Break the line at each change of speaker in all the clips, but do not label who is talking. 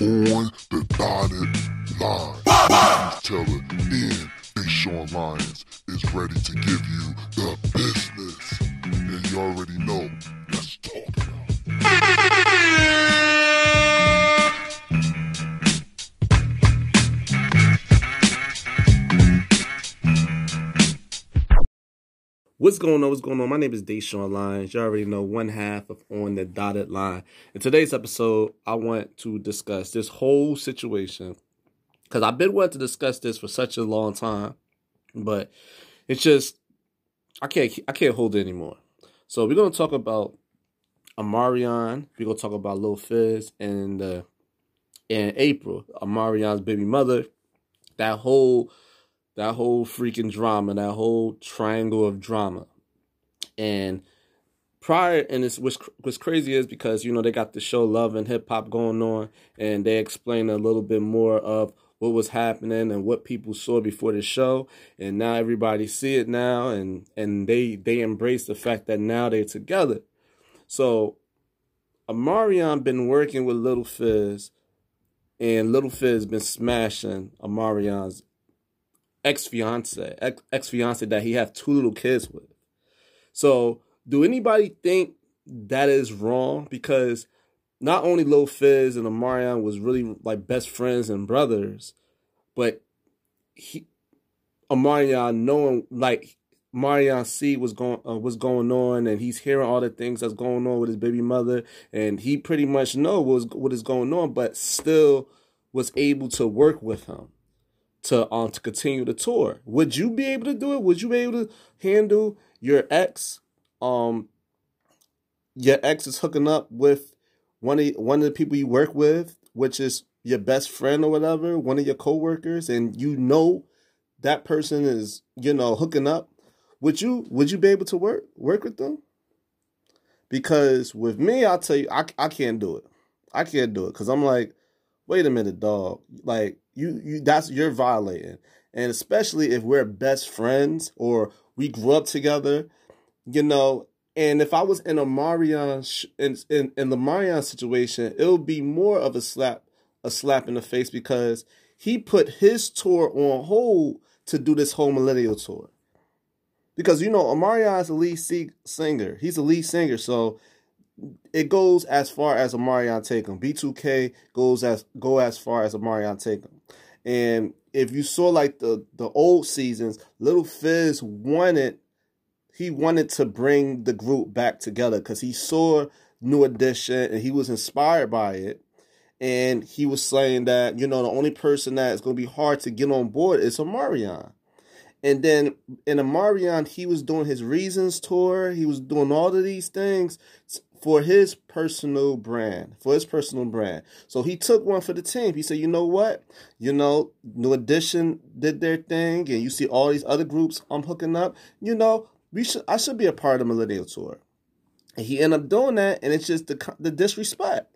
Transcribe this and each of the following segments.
on the dotted line. News Teller and Deshaun Lyons is ready to give you
going on? What's going on? My name is Deshaun Lyons. You already know one half of On the Dotted Line. In today's episode, I want to discuss this whole situation because I've been wanting to discuss this for such a long time, but it's just I can't I can't hold it anymore. So we're gonna talk about Omarion. We're gonna talk about Lil Fizz and uh, in April, Omarion's baby mother. That whole that whole freaking drama, that whole triangle of drama. And prior, and it's what's, crazy is because, you know, they got the show Love and Hip Hop going on, and they explain a little bit more of what was happening and what people saw before the show. And now everybody see it now, and, and they, they embrace the fact that now they're together. So, Omarion been working with Little Fizz, and Little Fizz been smashing Omarion's ex fiance, ex fiance that he have two little kids with. So, do anybody think that is wrong? Because not only Lil Fizz and Omarion was really like best friends and brothers, but he Omarion knowing like Marion C was going uh, what's going on, and he's hearing all the things that's going on with his baby mother, and he pretty much know what what is going on, but still was able to work with him to um to continue the tour. Would you be able to do it? Would you be able to handle your ex? Um, your ex is hooking up with one of one of the people you work with, which is your best friend or whatever, one of your coworkers, and you know that person is you know hooking up. Would you would you be able to work work with them? Because with me, I'll tell you, I I can't do it. I can't do it because I'm like, wait a minute, dog. Like you you that's you're violating. And especially if we're best friends or we grew up together, you know, and if I was in a Marion in, in in the Marion situation, it would be more of a slap a slap in the face because he put his tour on hold to do this whole millennial tour. Because you know, Omarion is a lead singer. He's a lead singer, so it goes as far as Omarion take him. B2K goes as go as far as Omarion take him. And if you saw like the the old seasons, Little Fizz wanted he wanted to bring the group back together because he saw New Edition and he was inspired by it. And he was saying that, you know, the only person that is going to be hard to get on board is Omarion. And then in Omarion, he was doing his Reasons tour. He was doing all of these things for his personal brand, for his personal brand. So he took one for the team. He said, you know what? You know, New Edition did their thing, and you see all these other groups I'm hooking up. You know, we should I should be a part of the Millennial Tour. And he ended up doing that, and it's just the the disrespect.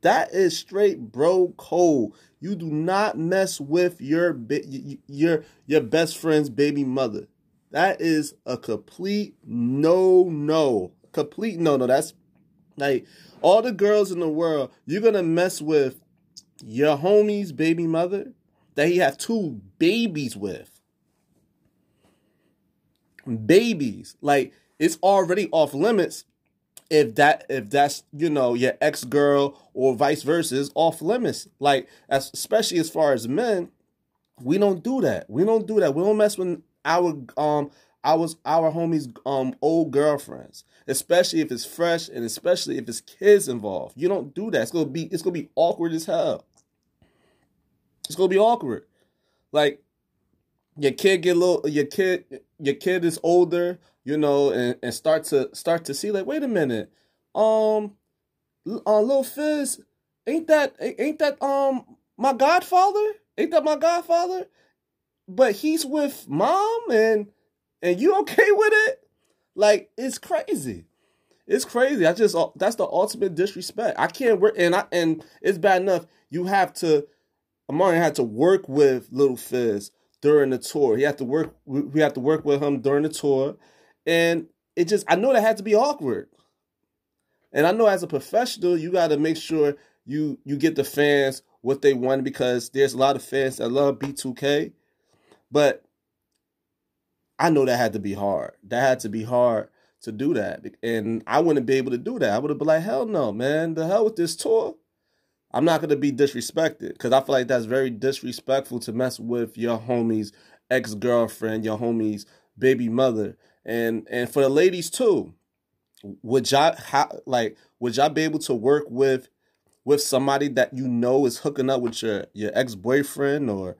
That is straight bro code. You do not mess with your your your best friend's baby mother. That is a complete no no. Complete no no. That's like all the girls in the world. You're gonna mess with your homie's baby mother that he had two babies with. Babies. Like it's already off limits if that if that's you know your ex girl or vice versa is off limits. Like as, especially as far as men, we don't do that. We don't do that. We don't mess with our um our our homies um old girlfriends, especially if it's fresh and especially if it's kids involved. You don't do that. It's gonna be it's gonna be awkward as hell. It's gonna be awkward. Like your kid get a little your kid your kid is older you know, and, and start to start to see like, wait a minute, um, uh, little Fizz, ain't that ain't that um my godfather? Ain't that my godfather? But he's with mom and and you okay with it? Like it's crazy. It's crazy. I just uh, that's the ultimate disrespect. I can't work and I and it's bad enough you have to Amari had to work with Little Fizz during the tour. He had to work we have to work with him during the tour and it just, I know that had to be awkward. And I know as a professional, you got to make sure you you get the fans what they want because there's a lot of fans that love B2K, but I know that had to be hard. That had to be hard to do that, and I wouldn't be able to do that. I would have been like, hell no, man, the hell with this tour. I'm not gonna be disrespected because I feel like that's very disrespectful to mess with your homie's ex girlfriend, your homie's baby mother, and and for the ladies too. Would y'all how like would y'all be able to work with with somebody that you know is hooking up with your your ex boyfriend or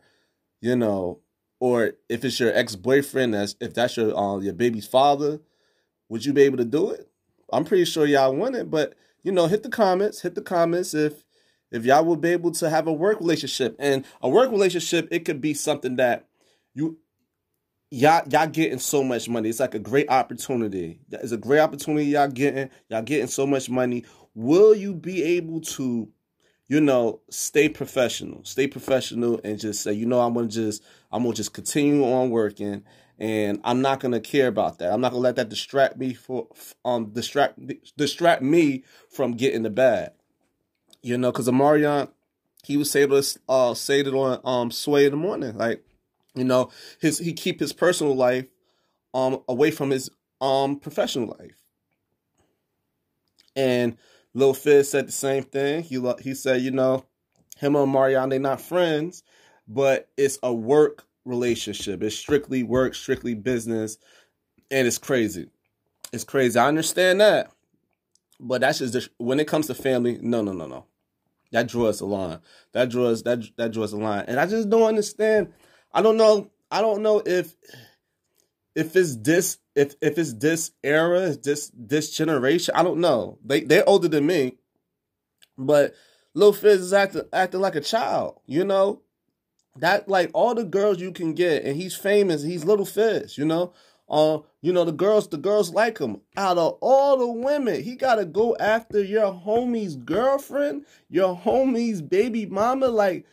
you know or if it's your ex boyfriend that's if that's your uh, your baby's father, would you be able to do it? I'm pretty sure y'all want it, but you know, hit the comments, hit the comments if if y'all will be able to have a work relationship. And a work relationship, it could be something that you y'all y'all getting so much money. It's like a great opportunity. It's a great opportunity y'all getting. Y'all getting so much money. Will you be able to, you know, stay professional? Stay professional and just say, you know, I'm gonna just I'm gonna just continue on working and I'm not gonna care about that. I'm not gonna let that distract me for um distract distract me from getting the bag. You know, because Omarion, he was able to uh, say it on um, Sway in the morning. Like, you know, his he keep his personal life um away from his um professional life. And Lil Fizz said the same thing. He he said, you know, him and Marion, they not friends, but it's a work relationship. It's strictly work, strictly business, and it's crazy. It's crazy. I understand that, but that's just when it comes to family. No, no, no, no. That draws a line. That draws that that draws a line. And I just don't understand. I don't know. I don't know if if it's this if if it's this era, this this generation. I don't know. They they're older than me, but Lil Fizz is acting acting like a child. You know, that like all the girls you can get, and he's famous. He's Little Fizz. You know, uh, you know, the girls, the girls like him. Out of all the women, he gotta go after your homie's girlfriend, your homie's baby mama. Like,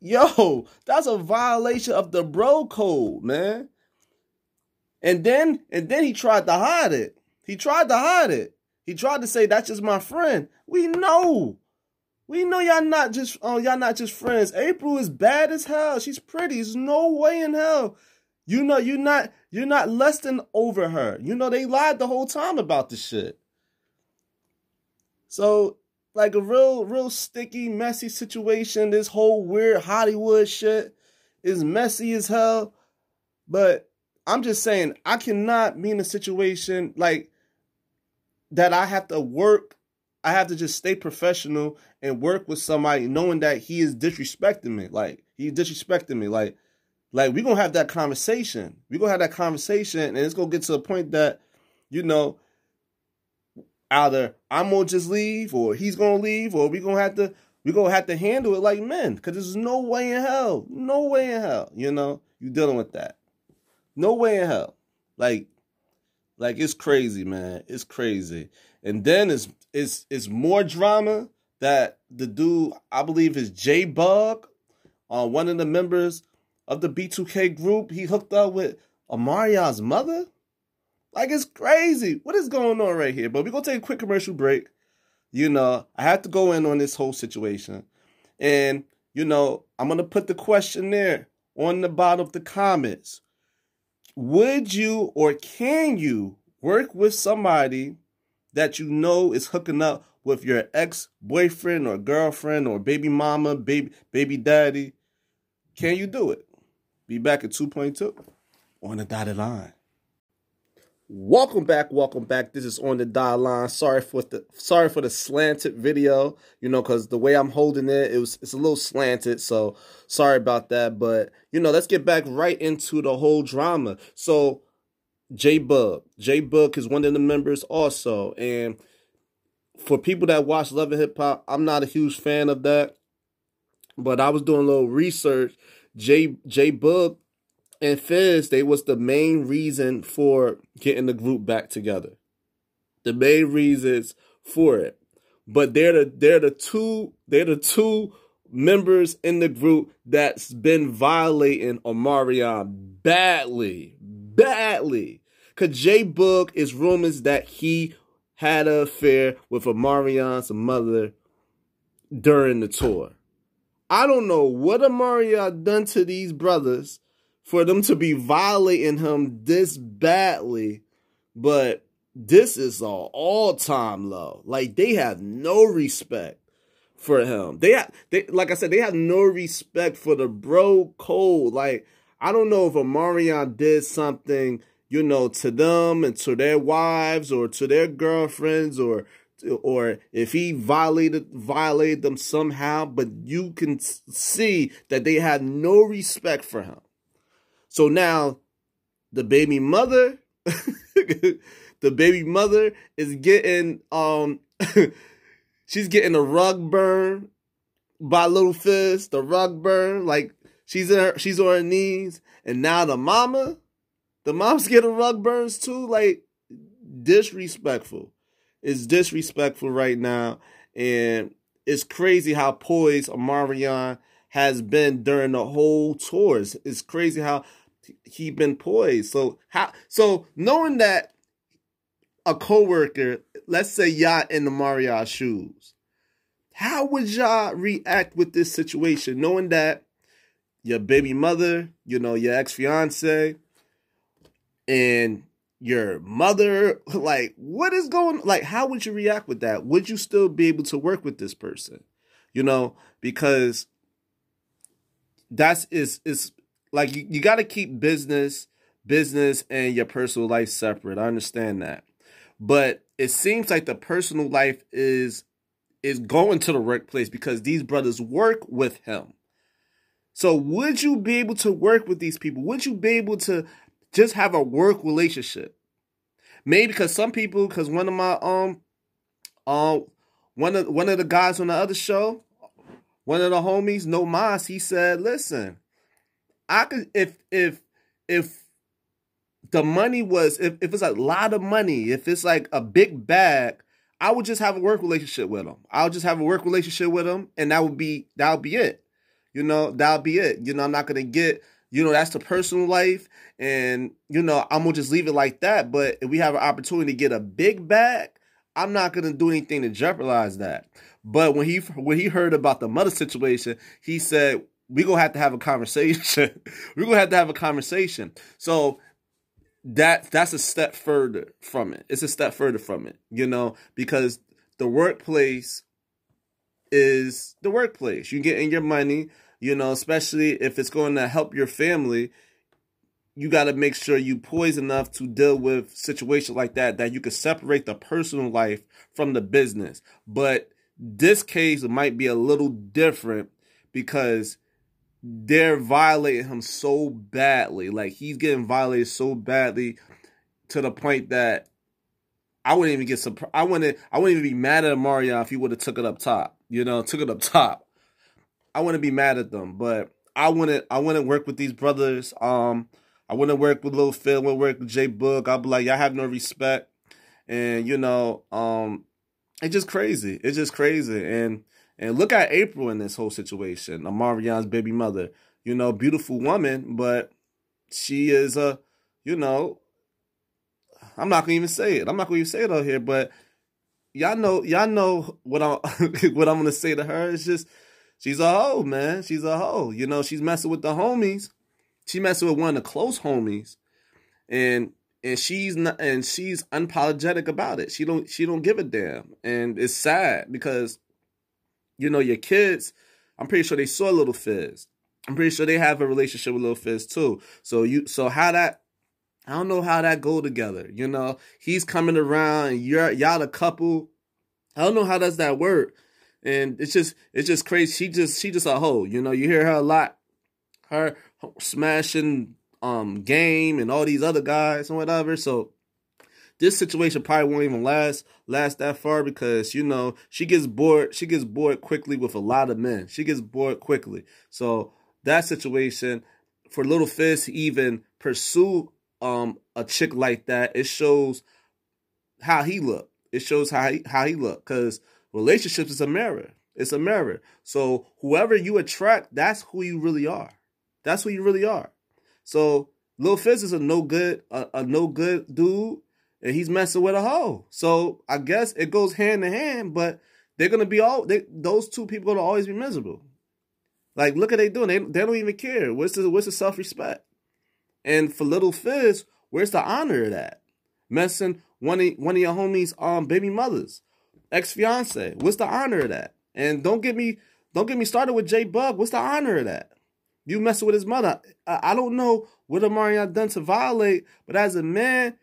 yo, that's a violation of the bro code, man. And then, and then he tried to hide it. He tried to hide it. He tried to say that's just my friend. We know. We know y'all not just oh y'all not just friends. April is bad as hell. She's pretty. There's no way in hell you know, you're not you're not lusting over her. You know, they lied the whole time about this shit. So, like a real, real sticky, messy situation. This whole weird Hollywood shit is messy as hell. But I'm just saying, I cannot be in a situation like that. I have to work. I have to just stay professional and work with somebody knowing that he is disrespecting me. Like, he's disrespecting me. Like, like we're gonna have that conversation. We're gonna have that conversation, and it's gonna get to a point that, you know, either I'm gonna just leave or he's gonna leave, or we're gonna have to we're gonna have to handle it like men. Cause there's no way in hell. No way in hell, you know, you dealing with that. No way in hell. Like like it's crazy, man. It's crazy. And then it's it's it's more drama that the dude, I believe is J-Boog, uh, one of the members of the B2K group, he hooked up with Amaria's mother? Like, it's crazy. What is going on right here? But we're to take a quick commercial break. You know, I have to go in on this whole situation. And, you know, I'm to put the question there on the bottom of the comments. Would you or can you work with somebody that you know is hooking up with your ex boyfriend or girlfriend or baby mama, baby baby daddy? Can you do it? Be back at 2.2 on the dotted line. Welcome back, welcome back. This is on the dial line. Sorry for the sorry for the slanted video, you know, because the way I'm holding it, it was it's a little slanted. So sorry about that. But you know, let's get back right into the whole drama. So J-Boog. J Bug is one of the members also. And for people that watch Love and Hip Hop, I'm not a huge fan of that. But I was doing a little research J J Bug and Fizz, they was the main reason for getting the group back together. The main reasons for it. But they're the they're the two they're the two members in the group that's been violating Omarion badly. Badly. Cause J-Boog is rumors that he had an affair with Omarion's mother during the tour. I don't know what Omarion done to these brothers for them to be violating him this badly, but this is an all-time low. Like they have no respect for him. They have they like I said, they have no respect for the bro code. Like I don't know if Omarion did something, you know, to them and to their wives or to their girlfriends or or if he violated violated them somehow, but you can see that they had no respect for him. So now the baby mother the baby mother is getting um she's getting a rug burn by Little Fizz, the rug burn, like she's in her she's on her knees, and now the mama, the mom's getting rug burns too, like disrespectful. It's disrespectful right now, and it's crazy how poised Omarion has been during the whole tours. It's crazy how he been poised. So how so knowing that a coworker, let's say y'all in the Mario shoes, how would y'all react with this situation, knowing that your baby mother, you know, your ex fiance, and your mother, like, what is going? Like, how would you react with that? Would you still be able to work with this person? You know, because that's is is like you, you got to keep business business and your personal life separate. I understand that. But it seems like the personal life is is going to the workplace because these brothers work with him. So would you be able to work with these people? Would you be able to just have a work relationship? Maybe because some people, because one of my um um one of one of the guys on the other show, one of the homies, no mas, he said, listen, I could if if if the money was if, if it's a lot of money, if it's like a big bag, I would just have a work relationship with him. I'll just have a work relationship with him, and that would be that would be it. You know, that'll be it. You know, I'm not gonna get, you know, that's the personal life, and you know, I'm gonna just leave it like that. But if we have an opportunity to get a big bag, I'm not gonna do anything to jeopardize that. But when he when he heard about the mother situation, he said, We're gonna have to have a conversation. We're gonna have to have a conversation. So that that's a step further from it. It's a step further from it, you know, because the workplace is the workplace. You get in your money, you know, especially if it's going to help your family. You got to make sure you poise enough to deal with situations like that that you can separate the personal life from the business. But this case might be a little different because they're violating him so badly. Like he's getting violated so badly to the point that I wouldn't even get surprised. I wouldn't. I wouldn't even be mad at Mario if he would have took it up top. You know, took it up top. I wouldn't be mad at them, but I wouldn't. I wouldn't work with these brothers. Um, I wouldn't work with Lil Phil. I wouldn't work with J-Boog. I'd be like, y'all have no respect, and you know, um, it's just crazy. It's just crazy, and and look at April in this whole situation, Omarion's baby mother. You know, beautiful woman, but she is a, you know, I'm not gonna even say it. I'm not gonna even say it out here, but y'all know, y'all know what I'm, what I'm gonna say to her. It's just, she's a hoe, man. She's a hoe. You know, she's messing with the homies. She messing with one of the close homies, and and she's not, and she's unapologetic about it. She don't, she don't give a damn, and it's sad because you know, your kids, I'm pretty sure they saw Little Fizz. I'm pretty sure they have a relationship with Little Fizz too. So you so how that I don't know how that go together. You know, he's coming around and you're y'all a couple. I don't know how does that work. And it's just it's just crazy. She just she just a hoe. You know, you hear her a lot. Her smashing um game and all these other guys and whatever. So this situation probably won't even last last that far because you know she gets bored. She gets bored quickly with a lot of men. She gets bored quickly. So that situation for Little Fizz even pursue um a chick like that, it shows how he look. It shows how he, how he look because relationships is a mirror. It's a mirror. So whoever you attract, that's who you really are. That's who you really are. So Lil Fizz is a no good, a, a no good dude and he's messing with a hoe. So I guess it goes hand in hand, but they're gonna be all they, those two people gonna always be miserable. Like, look at they doing. They they don't even care. What's the what's the self respect? And for little Fizz, where's the honor of that? Messing one of one of your homies' um baby mothers, ex fiance. What's the honor of that? And don't get me don't get me started with J-Boog. What's the honor of that? You messing with his mother. I, I don't know what Omarion done to violate, but as a man,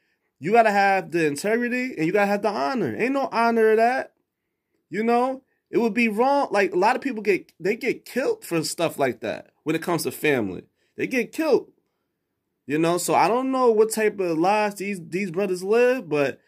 you gotta have the integrity and you gotta have the honor. Ain't no honor of that. You know, it would be wrong. Like a lot of people get they get killed for stuff like that when it comes to family. They get killed. You know, so I don't know what type of lives these these brothers live, but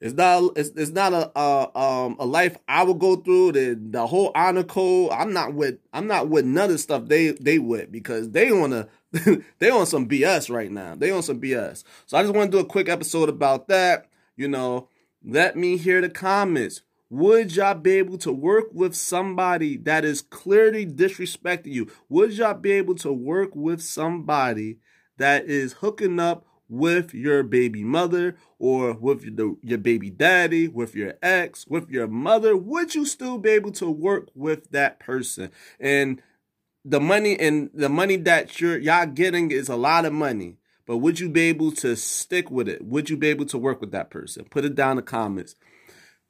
it's not it's, it's not a, a um a life I would go through the the whole honor code. I'm not with I'm not with none of the stuff they they with because they wanna they on some BS right now. They on some BS. So I just want to do a quick episode about that. You know, let me hear the comments. Would y'all be able to work with somebody that is clearly disrespecting you? Would y'all be able to work with somebody that is hooking up with your baby mother or with your, your baby daddy, with your ex, with your mother? Would you still be able to work with that person? And the money and the money that you're y'all getting is a lot of money. But would you be able to stick with it? Would you be able to work with that person? Put it down in the comments.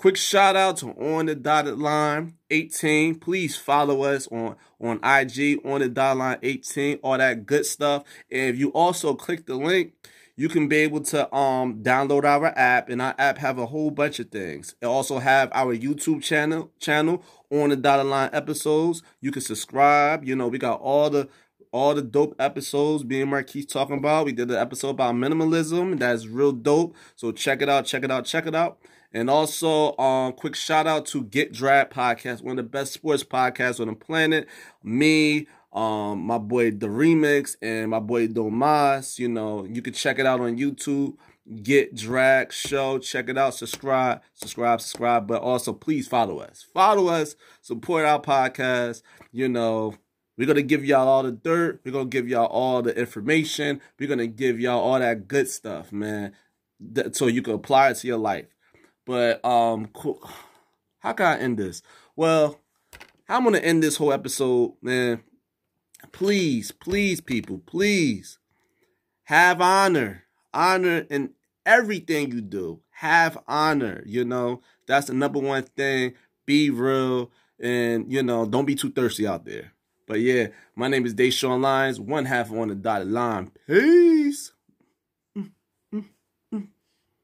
Quick shout out to On the Dotted Line 18. Please follow us on, on IG, On the Dotted Line 18, all that good stuff. And if you also click the link, you can be able to um download our app and our app have a whole bunch of things it also have our youtube channel channel on the dotted line episodes you can subscribe you know we got all the all the dope episodes being Marquise talking about. We did an episode about minimalism. That's real dope. So check it out, check it out, check it out. And also, um, quick shout out to Get Draft Podcast, one of the best sports podcasts on the planet. Me, um, my boy The Remix, and my boy Domas. You know, you can check it out on YouTube. Get Drag Show. Check it out. Subscribe, subscribe, subscribe. But also, please follow us. Follow us. Support our podcast. You know, we're going to give y'all all the dirt. We're going to give y'all all the information. We're going to give y'all all that good stuff, man. So you can apply it to your life. But um, how can I end this? Well, I'm gonna end this whole episode, man. Please, please, people, please have honor, honor in everything you do. Have honor. You know that's the number one thing. Be real, and you know don't be too thirsty out there. But yeah, my name is Deshaun Lyons, one half on the dotted line. Peace.